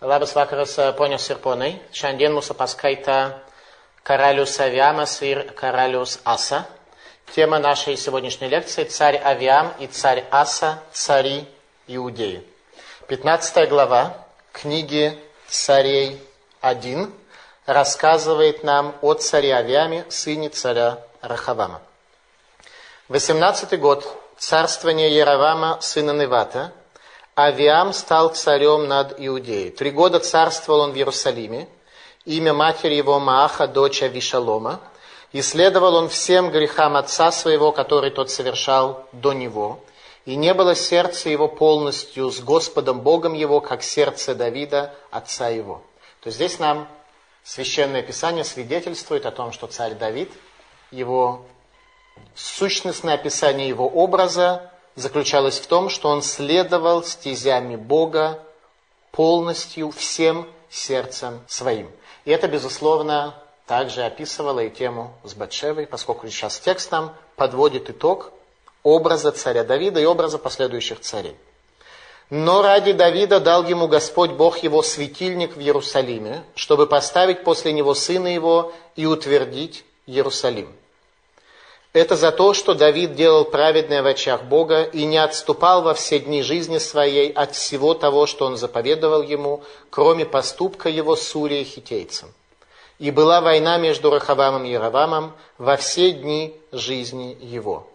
Labas vakaras, ponios ir ponai. Šiandien mūsų paskaita Karalius Авиамас ir Karalius Аса. Тема нашей сегодняшней лекции – царь Авиам и царь Аса, цари Иудеи. 15 глава книги «Царей 1» рассказывает нам о царе Авиаме, сыне царя Рахавама. 18 год царствования Яровама, сына Невата, Авиам стал царем над Иудеей. Три года царствовал он в Иерусалиме. Имя матери его Мааха, дочь Авишалома. Исследовал он всем грехам отца своего, который тот совершал до него. И не было сердце его полностью с Господом Богом его, как сердце Давида, отца его. То есть здесь нам Священное Писание свидетельствует о том, что царь Давид, его сущностное описание его образа заключалась в том, что он следовал стезями Бога полностью всем сердцем своим. И это, безусловно, также описывало и тему с Батшевой, поскольку сейчас текст нам подводит итог образа царя Давида и образа последующих царей. Но ради Давида дал ему Господь Бог его светильник в Иерусалиме, чтобы поставить после него сына его и утвердить Иерусалим. Это за то, что Давид делал праведное в очах Бога и не отступал во все дни жизни своей от всего того, что он заповедовал ему, кроме поступка его с Урией хитейцем. И была война между Рахавамом и Яровамом во все дни жизни его.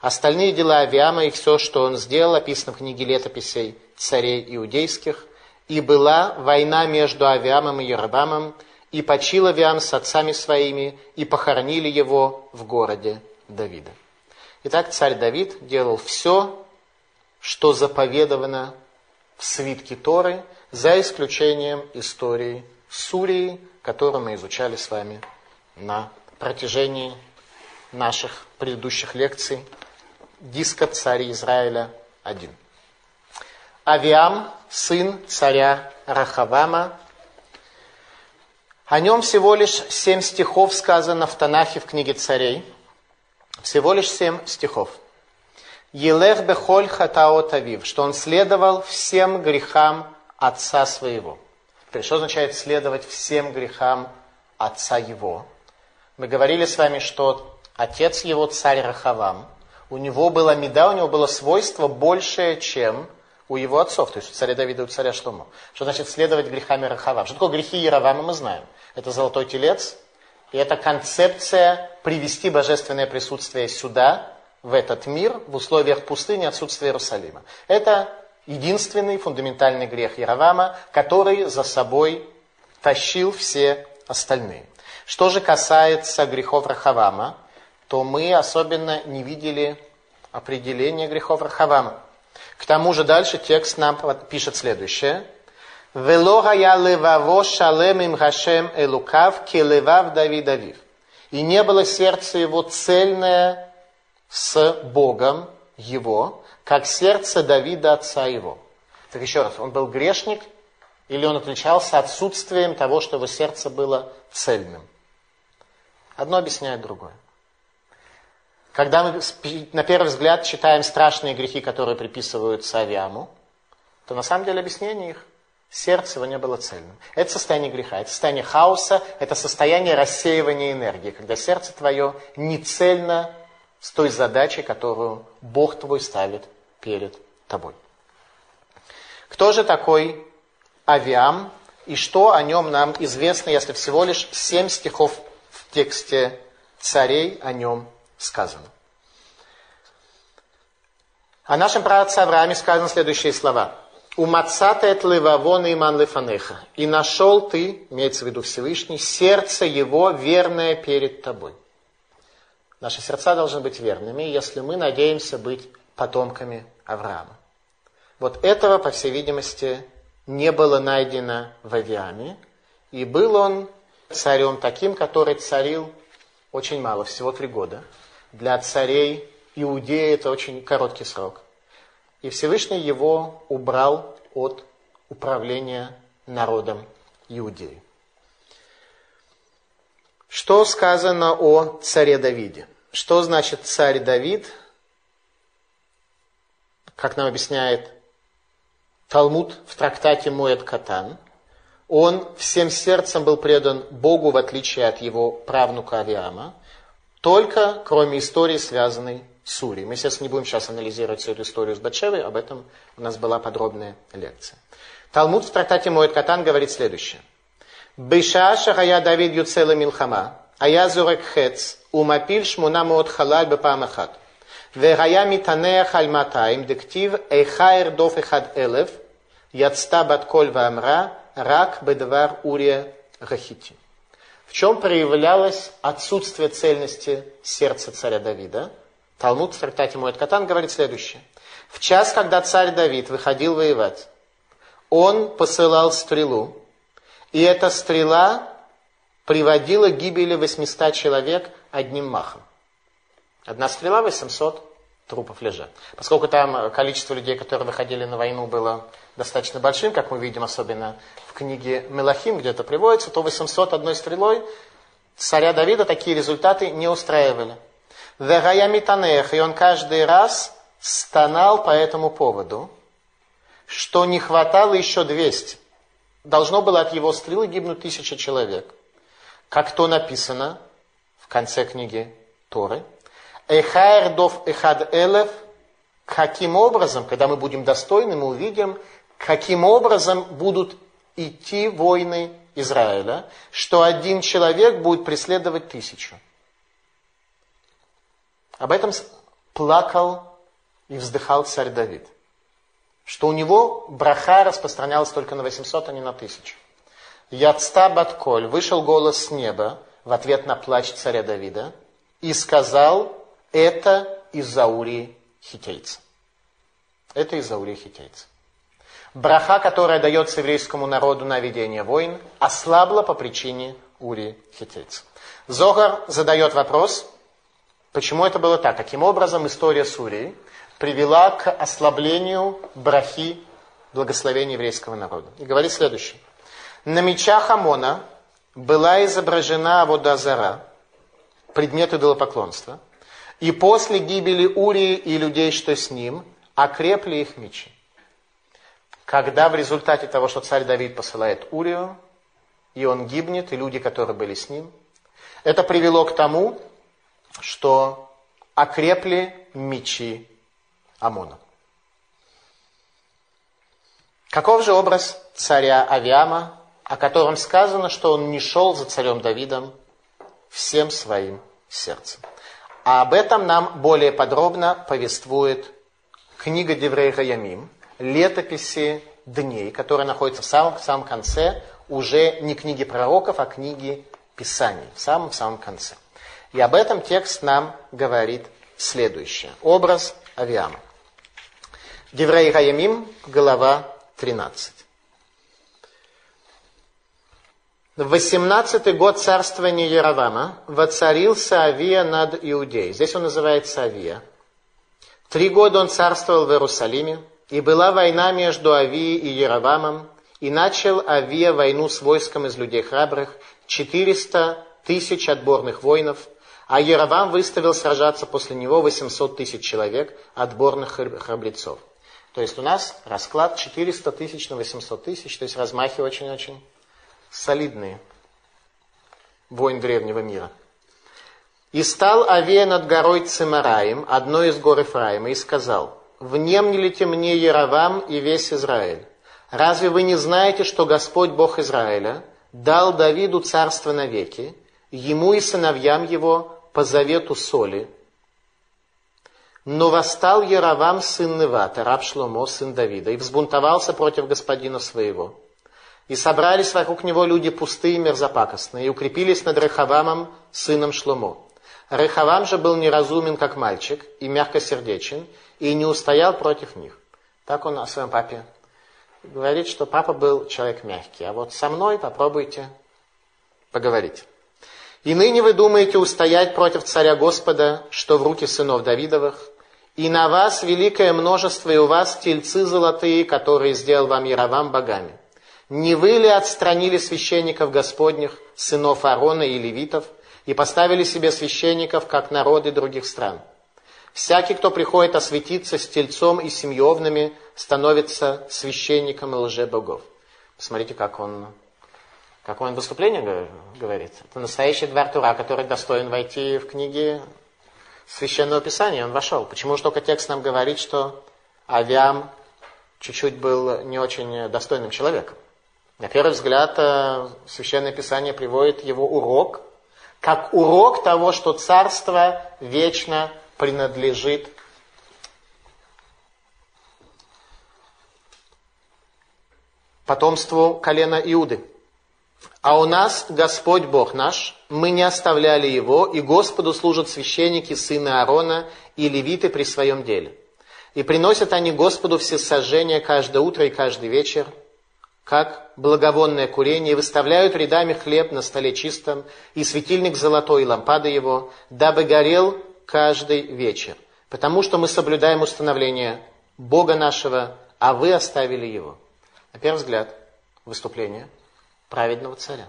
Остальные дела Авиама и все, что он сделал, описано в книге летописей царей иудейских. И была война между Авиамом и Яровамом, и почил Авиам с отцами своими, и похоронили его в городе Давида. Итак, царь Давид делал все, что заповедовано в свитке Торы, за исключением истории Сурии, которую мы изучали с вами на протяжении наших предыдущих лекций. Диска царя Израиля 1. Авиам, сын царя Рахавама. О нем всего лишь семь стихов сказано в Танахе в книге царей – всего лишь семь стихов. Елех бехоль хатаот авив, что он следовал всем грехам отца своего. Что означает следовать всем грехам отца его? Мы говорили с вами, что отец его царь Рахавам, у него была меда, у него было свойство большее, чем у его отцов, то есть у царя Давида и у царя Шломо. Что значит следовать грехами Рахавам? Что такое грехи Яровама, мы знаем. Это золотой телец, и это концепция привести божественное присутствие сюда, в этот мир, в условиях пустыни, отсутствия Иерусалима. Это единственный фундаментальный грех Яровама, который за собой тащил все остальные. Что же касается грехов Рахавама, то мы особенно не видели определения грехов Рахавама. К тому же дальше текст нам пишет следующее – Вело гая леваво шалем им Хашем элукав келевав Давид Авив. И не было сердце его цельное с Богом его, как сердце Давида отца его. Так еще раз, он был грешник, или он отличался отсутствием того, что его сердце было цельным. Одно объясняет другое. Когда мы на первый взгляд читаем страшные грехи, которые приписываются Авиаму, то на самом деле объяснение их Сердце его не было цельным. Это состояние греха, это состояние хаоса, это состояние рассеивания энергии, когда сердце твое не цельно с той задачей, которую Бог твой ставит перед тобой. Кто же такой Авиам и что о нем нам известно, если всего лишь семь стихов в тексте царей о нем сказано? О нашем праотце Аврааме сказаны следующие слова – Умацата эт левавон иман лефанеха. И нашел ты, имеется в виду Всевышний, сердце его верное перед тобой. Наши сердца должны быть верными, если мы надеемся быть потомками Авраама. Вот этого, по всей видимости, не было найдено в Авиаме. И был он царем таким, который царил очень мало, всего три года. Для царей Иудеи это очень короткий срок – и Всевышний его убрал от управления народом Иудеи. Что сказано о царе Давиде? Что значит царь Давид? Как нам объясняет Талмуд в трактате Муэд Катан, Он всем сердцем был предан Богу, в отличие от его правнука Авиама, только кроме истории, связанной Сури. Мы, естественно, не будем сейчас анализировать всю эту историю с Батшевой, об этом у нас была подробная лекция. Талмуд в трактате Моэд Катан говорит следующее. Быша шахая Давид юцела милхама, а я зурек хец, умапиль шмуна моот халаль бепамахат. Вегая митанея хальматаим, дектив эйхаер доф эхад элев, яцта батколь ваамра, рак бедвар урия Рахити. В чем проявлялось отсутствие цельности сердца царя Давида – Талмуд в трактате Моэт Катан говорит следующее. В час, когда царь Давид выходил воевать, он посылал стрелу, и эта стрела приводила к гибели 800 человек одним махом. Одна стрела, 800 трупов лежат. Поскольку там количество людей, которые выходили на войну, было достаточно большим, как мы видим, особенно в книге Мелахим, где это приводится, то 800 одной стрелой царя Давида такие результаты не устраивали. Вегая Митанех, и он каждый раз стонал по этому поводу, что не хватало еще 200. Должно было от его стрелы гибнуть тысяча человек. Как то написано в конце книги Торы – Эхаердов Эхад Элев, каким образом, когда мы будем достойны, мы увидим, каким образом будут идти войны Израиля, что один человек будет преследовать тысячу. Об этом плакал и вздыхал царь Давид. Что у него браха распространялась только на 800, а не на 1000. Яцта Батколь, вышел голос с неба в ответ на плач царя Давида и сказал, это из-за Урии хитейца. Это из-за Урии хитейца. Браха, которая дается еврейскому народу на ведение войн, ослабла по причине Урии хитейца. Зогар задает вопрос, почему это было так, каким образом история с Урией привела к ослаблению брахи благословения еврейского народа. И говорит следующее. На мечах Амона была изображена водозара, предмет идолопоклонства – и после гибели Урии и людей, что с ним, окрепли их мечи. Когда в результате того, что царь Давид посылает Урию, и он гибнет, и люди, которые были с ним, это привело к тому, что окрепли мечи Амона. Каков же образ царя Авиама, о котором сказано, что он не шел за царем Давидом всем своим сердцем? А об этом нам более подробно повествует книга Деврей Хаямим, летописи дней, которая находится в самом, в самом конце, уже не книги пророков, а книги Писаний, в самом-самом конце. И об этом текст нам говорит следующее. Образ Авиама. Деврей Хаямим, глава 13. В 18 год царствования Яровама воцарился Авия над Иудеей. Здесь он называется Авия. Три года он царствовал в Иерусалиме, и была война между Авией и Яровамом, и начал Авия войну с войском из людей храбрых, 400 тысяч отборных воинов, а Яровам выставил сражаться после него 800 тысяч человек, отборных храбрецов. То есть у нас расклад 400 тысяч на 800 тысяч, то есть размахи очень-очень солидные войн древнего мира. И стал Авея над горой Цимараем, одной из гор Ефраима, и сказал, «Внемнилите мне Яровам и весь Израиль. Разве вы не знаете, что Господь Бог Израиля дал Давиду царство навеки, ему и сыновьям его по завету соли? Но восстал Яровам сын Невата, раб Шломо, сын Давида, и взбунтовался против господина своего. И собрались вокруг него люди пустые и мерзопакостные, и укрепились над Рехавамом, сыном Шломо. Рехавам же был неразумен, как мальчик, и мягкосердечен, и не устоял против них. Так он о своем папе говорит, что папа был человек мягкий, а вот со мной попробуйте поговорить. И ныне вы думаете устоять против царя Господа, что в руки сынов Давидовых, и на вас великое множество, и у вас тельцы золотые, которые сделал вам Яровам богами. Не вы ли отстранили священников Господних, сынов Аарона и левитов, и поставили себе священников, как народы других стран? Всякий, кто приходит осветиться с тельцом и семьевными, становится священником и лже-богов. Посмотрите, как он Как он выступление говорит. Это настоящий двор который достоин войти в книги Священного Писания. Он вошел. Почему же только текст нам говорит, что Авиам чуть-чуть был не очень достойным человеком? На первый взгляд, э, Священное Писание приводит его урок, как урок того, что царство вечно принадлежит потомству колена Иуды. А у нас Господь Бог наш, мы не оставляли Его, и Господу служат священники, сыны Аарона и левиты при своем деле. И приносят они Господу все сожжения каждое утро и каждый вечер, как благовонное курение, и выставляют рядами хлеб на столе чистом, и светильник золотой, и лампады его, дабы горел каждый вечер. Потому что мы соблюдаем установление Бога нашего, а вы оставили его. На первый взгляд, выступление праведного царя.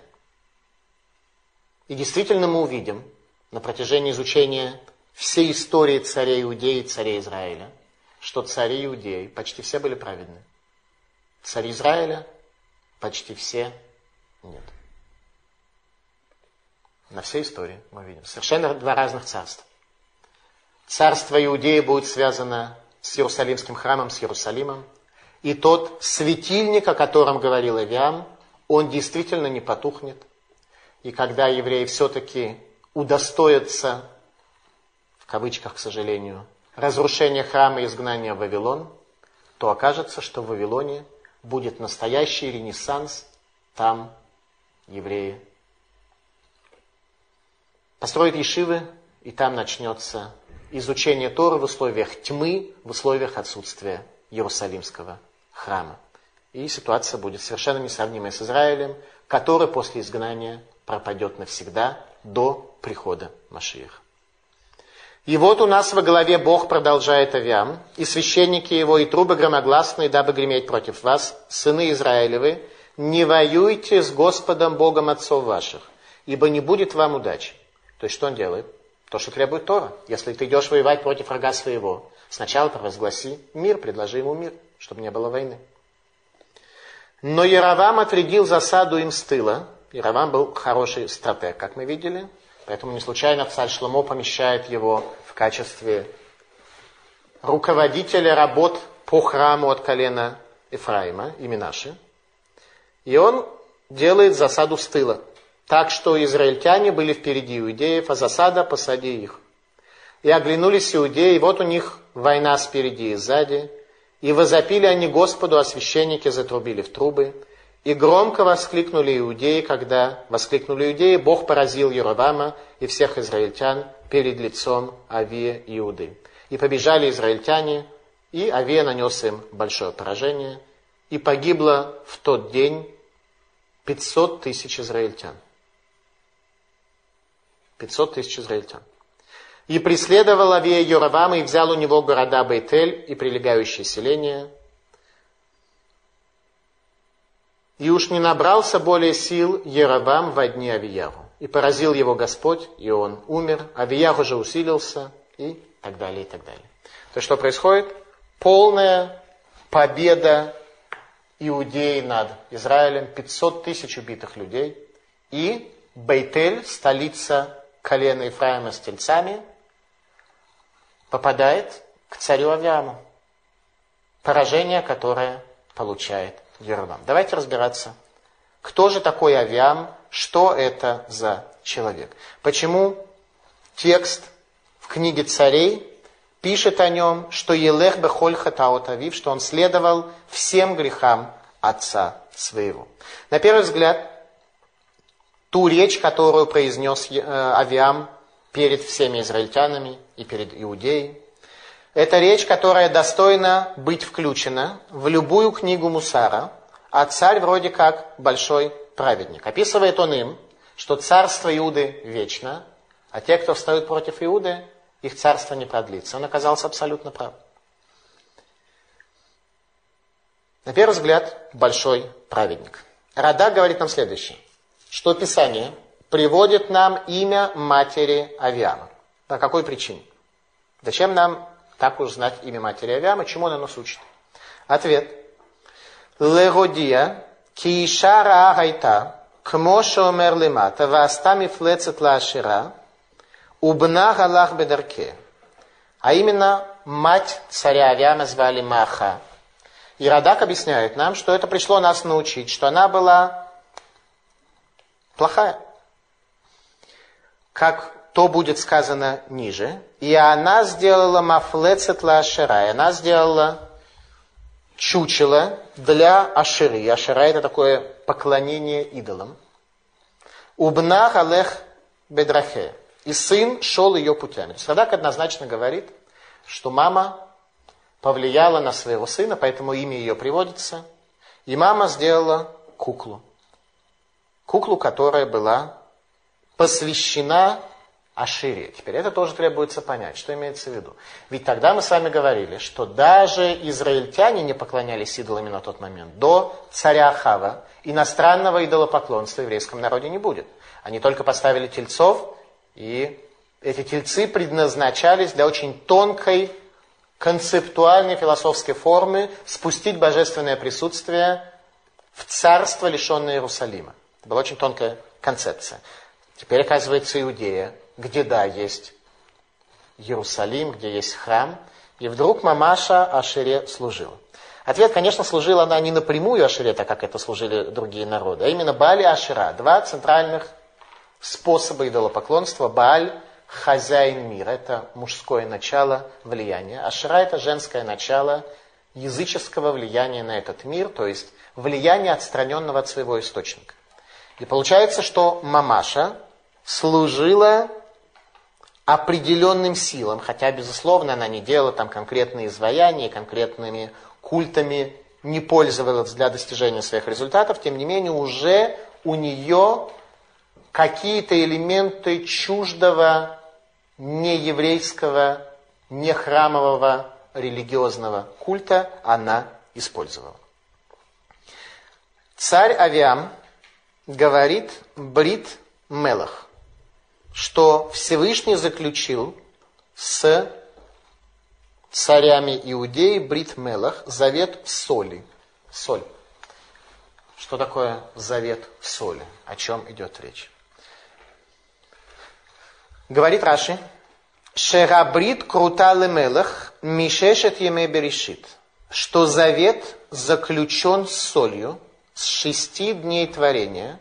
И действительно мы увидим на протяжении изучения всей истории царей Иудеи и царей Израиля, что цари Иудеи почти все были праведны. Цари Израиля почти все нет. На всей истории мы видим. Совершенно два разных царства. Царство Иудеи будет связано с Иерусалимским храмом, с Иерусалимом. И тот светильник, о котором говорил Авиам, он действительно не потухнет. И когда евреи все-таки удостоятся, в кавычках, к сожалению, разрушения храма и изгнания в Вавилон, то окажется, что в Вавилоне будет настоящий ренессанс, там евреи построят ешивы, и там начнется изучение Торы в условиях тьмы, в условиях отсутствия Иерусалимского храма. И ситуация будет совершенно несравнимая с Израилем, который после изгнания пропадет навсегда до прихода Машиих. И вот у нас во главе Бог продолжает Авиам, и священники его, и трубы громогласные, дабы греметь против вас, сыны Израилевы, не воюйте с Господом Богом отцов ваших, ибо не будет вам удачи. То есть что он делает? То, что требует Тора. Если ты идешь воевать против врага своего, сначала провозгласи мир, предложи ему мир, чтобы не было войны. Но Яровам отрядил засаду им с тыла. Яровам был хороший стратег, как мы видели. Поэтому не случайно царь Шломо помещает его в качестве руководителя работ по храму от колена Ефраима, ими наши. И он делает засаду с тыла. Так что израильтяне были впереди иудеев, а засада посади их. И оглянулись иудеи, вот у них война спереди и сзади. И возопили они Господу, а священники затрубили в трубы. И громко воскликнули иудеи, когда воскликнули иудеи, Бог поразил Яровама и всех израильтян перед лицом Авия Иуды. И побежали израильтяне, и Авия нанес им большое поражение, и погибло в тот день 500 тысяч израильтян. 500 тысяч израильтян. И преследовал Авия Йоравама и взял у него города Бейтель и прилегающие селения. И уж не набрался более сил Яровам во дни Авияру. И поразил его Господь, и он умер. Авияр уже усилился, и так далее, и так далее. То есть что происходит? Полная победа Иудеи над Израилем, 500 тысяч убитых людей, и Бейтель, столица колена Ефраима с тельцами, попадает к царю Авиаму. Поражение, которое получает Ервам. Давайте разбираться, кто же такой Авиам, что это за человек. Почему текст в книге царей пишет о нем, что Елех Бехоль Хатаот Авив, что он следовал всем грехам отца своего. На первый взгляд, ту речь, которую произнес э, Авиам перед всеми израильтянами и перед Иудеей. Это речь, которая достойна быть включена в любую книгу Мусара, а царь вроде как большой праведник. Описывает он им, что царство Иуды вечно, а те, кто встают против Иуды, их царство не продлится. Он оказался абсолютно прав. На первый взгляд, большой праведник. Рада говорит нам следующее, что Писание приводит нам имя матери Авиама. По какой причине? Зачем нам так узнать имя матери Авиама? Чему она нас учит? Ответ. Леродия киишара Агайта кмошо Мерлимата вастами флецет лашира убна галах бедарке. А именно, мать царя Авиама звали Маха. И Радак объясняет нам, что это пришло нас научить, что она была плохая. Как то будет сказано ниже. И она сделала мафлецет ла ашера. И она сделала чучело для ашеры. Ашера это такое поклонение идолам. Убна галех бедрахе. И сын шел ее путями. Садак однозначно говорит, что мама повлияла на своего сына, поэтому имя ее приводится. И мама сделала куклу. Куклу, которая была посвящена Ашире. Теперь это тоже требуется понять, что имеется в виду. Ведь тогда мы с вами говорили, что даже израильтяне не поклонялись идолами на тот момент. До царя Ахава иностранного идолопоклонства в еврейском народе не будет. Они только поставили тельцов и эти тельцы предназначались для очень тонкой, концептуальной философской формы спустить божественное присутствие в царство, лишенное Иерусалима. Это была очень тонкая концепция. Теперь, оказывается, Иудея, где, да, есть Иерусалим, где есть храм, и вдруг мамаша Ашире служила. Ответ, конечно, служила она не напрямую Ашире, так как это служили другие народы, а именно Бали Ашира, два центральных способа идолопоклонства. Бааль – хозяин мира, это мужское начало влияния. Ашира – это женское начало языческого влияния на этот мир, то есть влияние отстраненного от своего источника. И получается, что мамаша служила определенным силам, хотя, безусловно, она не делала там конкретные изваяния, конкретными культами, не пользовалась для достижения своих результатов, тем не менее уже у нее какие-то элементы чуждого, нееврейского, нехрамового религиозного культа она использовала. Царь Авиам говорит Брит Мелах, что Всевышний заключил с царями Иудеи Брит Мелах завет соли. Соль. Что такое завет соли? О чем идет речь? Говорит Раши, Шерабрит круталы мелах мишешет еме берешит, что завет заключен с солью с шести дней творения,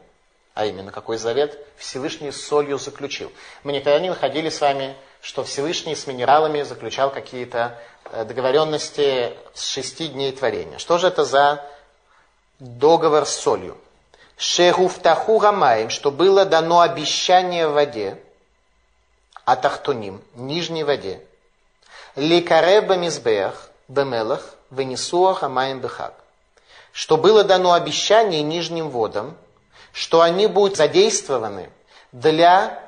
а именно какой завет Всевышний с солью заключил. Мы никогда не находили с вами, что Всевышний с минералами заключал какие-то э, договоренности с шести дней творения. Что же это за договор с солью? Шеруфтаху гамаем, что было дано обещание в воде, атахтуним, нижней воде. Ликареба мизбех, бемелах, венесуах амаем бехак. Что было дано обещание нижним водам, что они будут задействованы для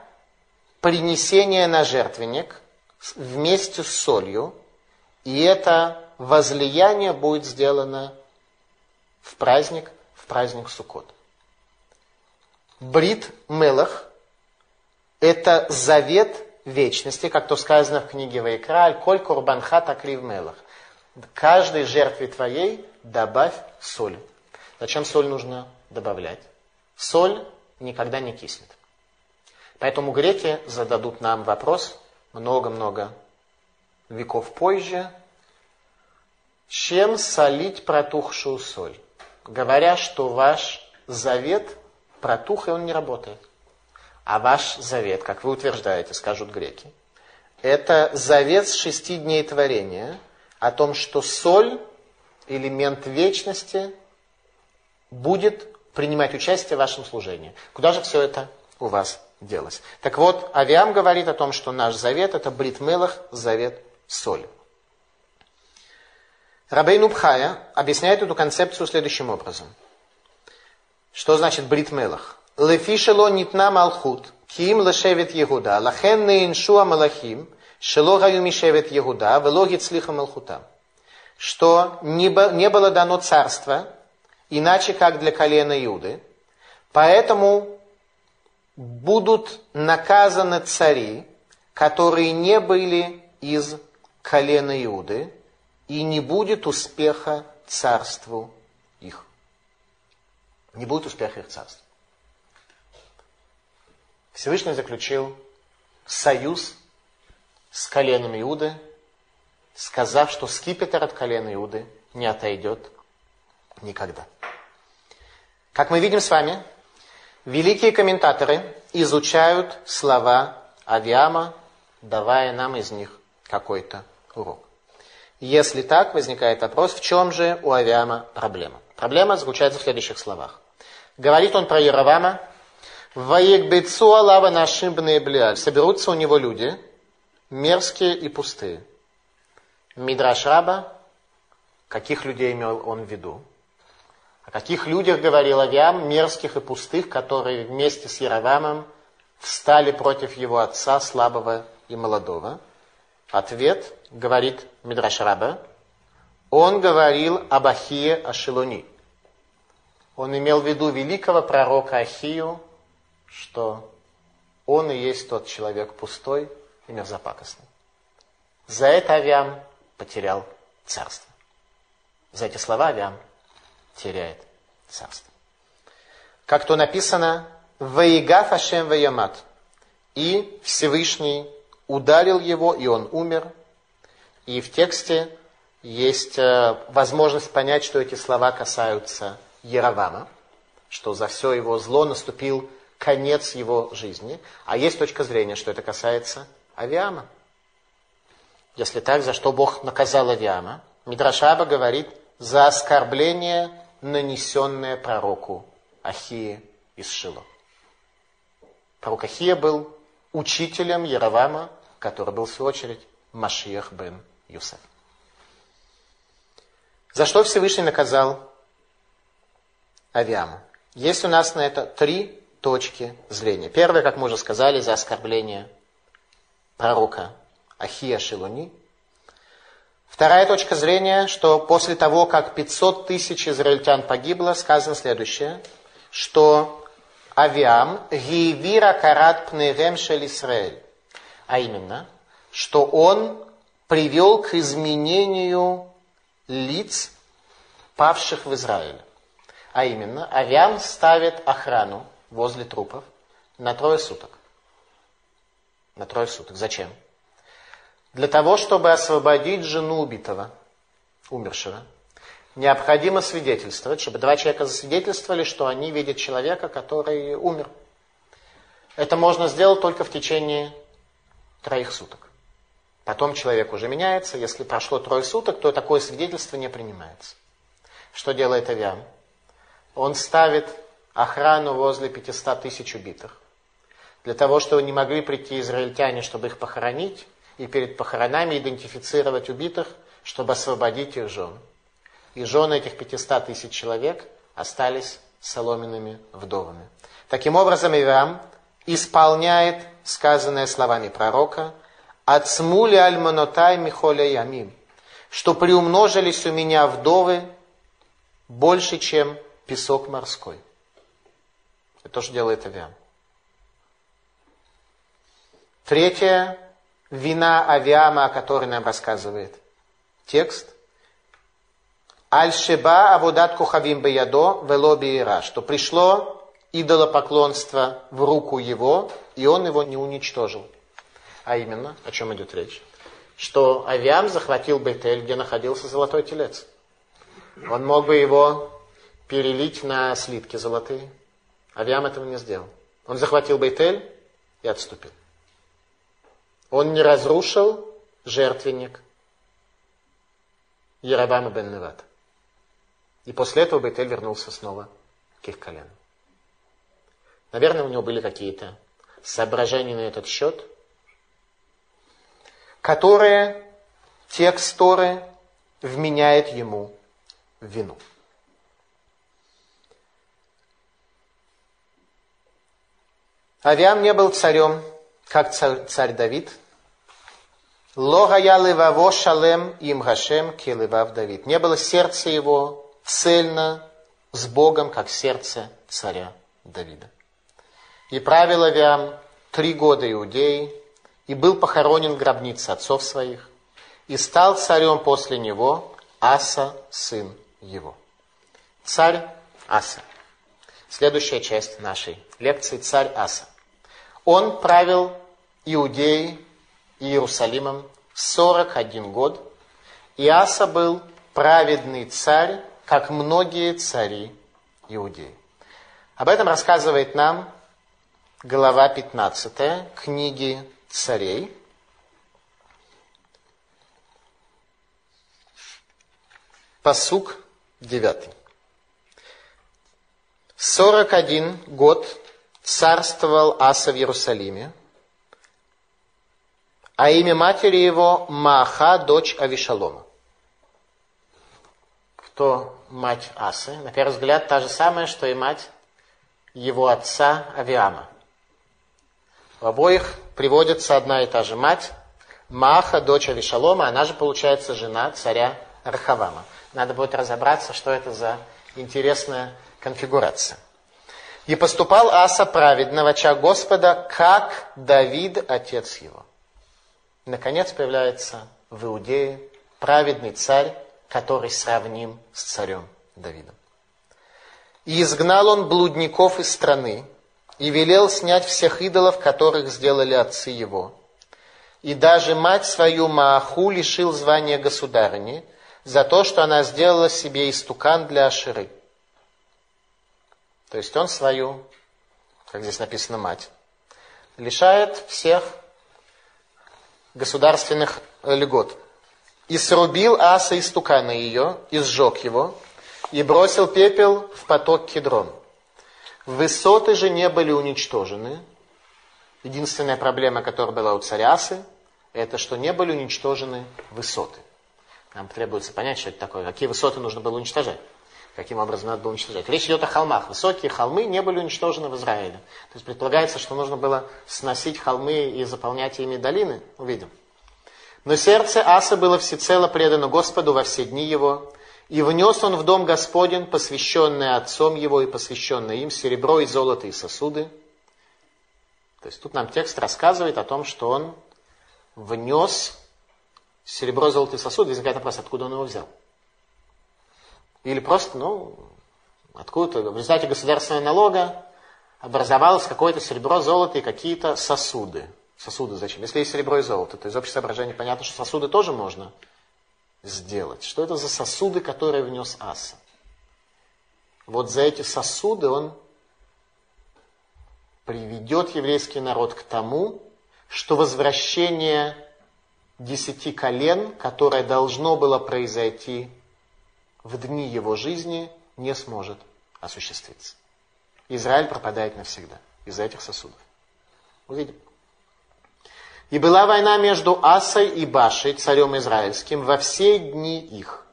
принесения на жертвенник вместе с солью, и это возлияние будет сделано в праздник, в праздник Суккот. Брит Мелах – это завет вечности, как то сказано в книге Вайкра, «Коль курбанха таклив мелах». Каждой жертве твоей добавь соль. Зачем соль нужно добавлять? Соль никогда не киснет. Поэтому греки зададут нам вопрос много-много веков позже, чем солить протухшую соль, говоря, что ваш завет протух, и он не работает. А ваш завет, как вы утверждаете, скажут греки, это завет с шести дней творения о том, что соль, элемент вечности, будет принимать участие в вашем служении. Куда же все это у вас делось? Так вот, Авиам говорит о том, что наш завет – это бритмелах, завет соль. Рабей Нубхая объясняет эту концепцию следующим образом. Что значит бритмелах? Лефишело нитна малхут, ким лешевит Егуда, лахен нейншуа малахим, шело мишевит Егуда, велогит слиха малхута. Что не было дано царство иначе как для колена Иуды, поэтому будут наказаны цари, которые не были из колена Иуды, и не будет успеха царству их. Не будет успеха их царства. Всевышний заключил союз с коленом Иуды, сказав, что скипетр от колена Иуды не отойдет никогда. Как мы видим с вами, великие комментаторы изучают слова Авиама, давая нам из них какой-то урок. Если так, возникает вопрос, в чем же у Авиама проблема? Проблема заключается в следующих словах. Говорит он про Яровама, «Ваекбецу алава нашим бнеблиаль». Соберутся у него люди, мерзкие и пустые. Мидраш Раба, каких людей имел он в виду? О каких людях говорил Авиам, мерзких и пустых, которые вместе с Яровамом встали против его отца, слабого и молодого? Ответ, говорит Мидраш Раба, он говорил об Ахие Ашилони. Он имел в виду великого пророка Ахию, что он и есть тот человек пустой и мерзопакостный. За это Авиам потерял царство. За эти слова Авиам теряет царство. Как то написано, «Ваигаф Ашем Ваямат» и Всевышний ударил его, и он умер. И в тексте есть э, возможность понять, что эти слова касаются Яровама, что за все его зло наступил конец его жизни. А есть точка зрения, что это касается Авиама. Если так, за что Бог наказал Авиама? Мидрашаба говорит, за оскорбление, нанесенное пророку Ахии из Шило. Пророк Ахия был учителем Яровама, который был, в свою очередь, Машиях бен Юсеф. За что Всевышний наказал Авиама? Есть у нас на это три точки зрения. Первое, как мы уже сказали, за оскорбление пророка Ахия Шилуни. Вторая точка зрения, что после того, как 500 тысяч израильтян погибло, сказано следующее, что Авиам гивира карат пневем шель Исраэль. А именно, что он привел к изменению лиц павших в Израиле. А именно, Авиам ставит охрану возле трупов на трое суток. На трое суток. Зачем? Для того, чтобы освободить жену убитого, умершего, необходимо свидетельствовать, чтобы два человека засвидетельствовали, что они видят человека, который умер. Это можно сделать только в течение троих суток. Потом человек уже меняется. Если прошло трое суток, то такое свидетельство не принимается. Что делает Авиам? Он ставит охрану возле 500 тысяч убитых. Для того, чтобы не могли прийти израильтяне, чтобы их похоронить, и перед похоронами идентифицировать убитых, чтобы освободить их жен. И жены этих 500 тысяч человек остались соломенными вдовами. Таким образом, Ивам исполняет сказанное словами пророка «Ацмули альманотай михоля ямим», что приумножились у меня вдовы больше, чем песок морской. Это тоже делает Авиам. Третье, вина Авиама, о которой нам рассказывает текст. Аль-Шеба Авудат Кухавим Баядо Велоби Ира, что пришло идолопоклонство в руку его, и он его не уничтожил. А именно, о чем идет речь? Что Авиам захватил Бетель, где находился золотой телец. Он мог бы его перелить на слитки золотые. Авиам этого не сделал. Он захватил Бейтель и отступил. Он не разрушил жертвенник Ярабама бен Невата. И после этого Бейтель вернулся снова к их коленам. Наверное, у него были какие-то соображения на этот счет, которые текст вменяет ему в вину. Авиам не был царем, как царь, царь Давид. Логая леваво шалем им гашем келевав Давид. Не было сердце его цельно с Богом, как сердце царя Давида. И правил Авиам три года Иудеи, и был похоронен в гробнице отцов своих, и стал царем после него Аса, сын его. Царь Аса. Следующая часть нашей лекции – царь Аса. Он правил Иудеей и Иерусалимом 41 год, и Аса был праведный царь, как многие цари Иудеи. Об этом рассказывает нам глава 15 книги царей. Посук 9. 41 год царствовал Аса в Иерусалиме, а имя матери его Маха, дочь Авишалома. Кто мать Асы? На первый взгляд, та же самая, что и мать его отца Авиама. В обоих приводится одна и та же мать, Маха, дочь Авишалома, она же, получается, жена царя Рахавама. Надо будет разобраться, что это за интересная конфигурация. И поступал Аса праведно в очах Господа, как Давид, отец его. Наконец появляется в Иудее праведный царь, который сравним с царем Давидом. И изгнал он блудников из страны, и велел снять всех идолов, которых сделали отцы его. И даже мать свою Мааху лишил звания государыни за то, что она сделала себе истукан для Аширы. То есть он свою, как здесь написано, мать, лишает всех государственных льгот. И срубил Аса истукана ее, и сжег его, и бросил пепел в поток Кедрон. Высоты же не были уничтожены. Единственная проблема, которая была у царя Асы, это что не были уничтожены высоты. Нам требуется понять, что это такое, какие высоты нужно было уничтожать каким образом надо было уничтожать. Речь идет о холмах. Высокие холмы не были уничтожены в Израиле. То есть предполагается, что нужно было сносить холмы и заполнять ими долины. Увидим. Но сердце Аса было всецело предано Господу во все дни его, и внес он в дом Господень, посвященное отцом его и посвященное им, серебро и золото и сосуды. То есть тут нам текст рассказывает о том, что он внес серебро, золото и сосуды. Возникает вопрос, откуда он его взял. Или просто, ну, откуда-то в результате государственного налога образовалось какое-то серебро, золото и какие-то сосуды. Сосуды зачем? Если есть серебро и золото, то из общего соображения понятно, что сосуды тоже можно сделать. Что это за сосуды, которые внес Аса? Вот за эти сосуды он приведет еврейский народ к тому, что возвращение десяти колен, которое должно было произойти в дни его жизни не сможет осуществиться. Израиль пропадает навсегда из-за этих сосудов. Увидим. И была война между Асой и Башей, царем израильским, во все дни их.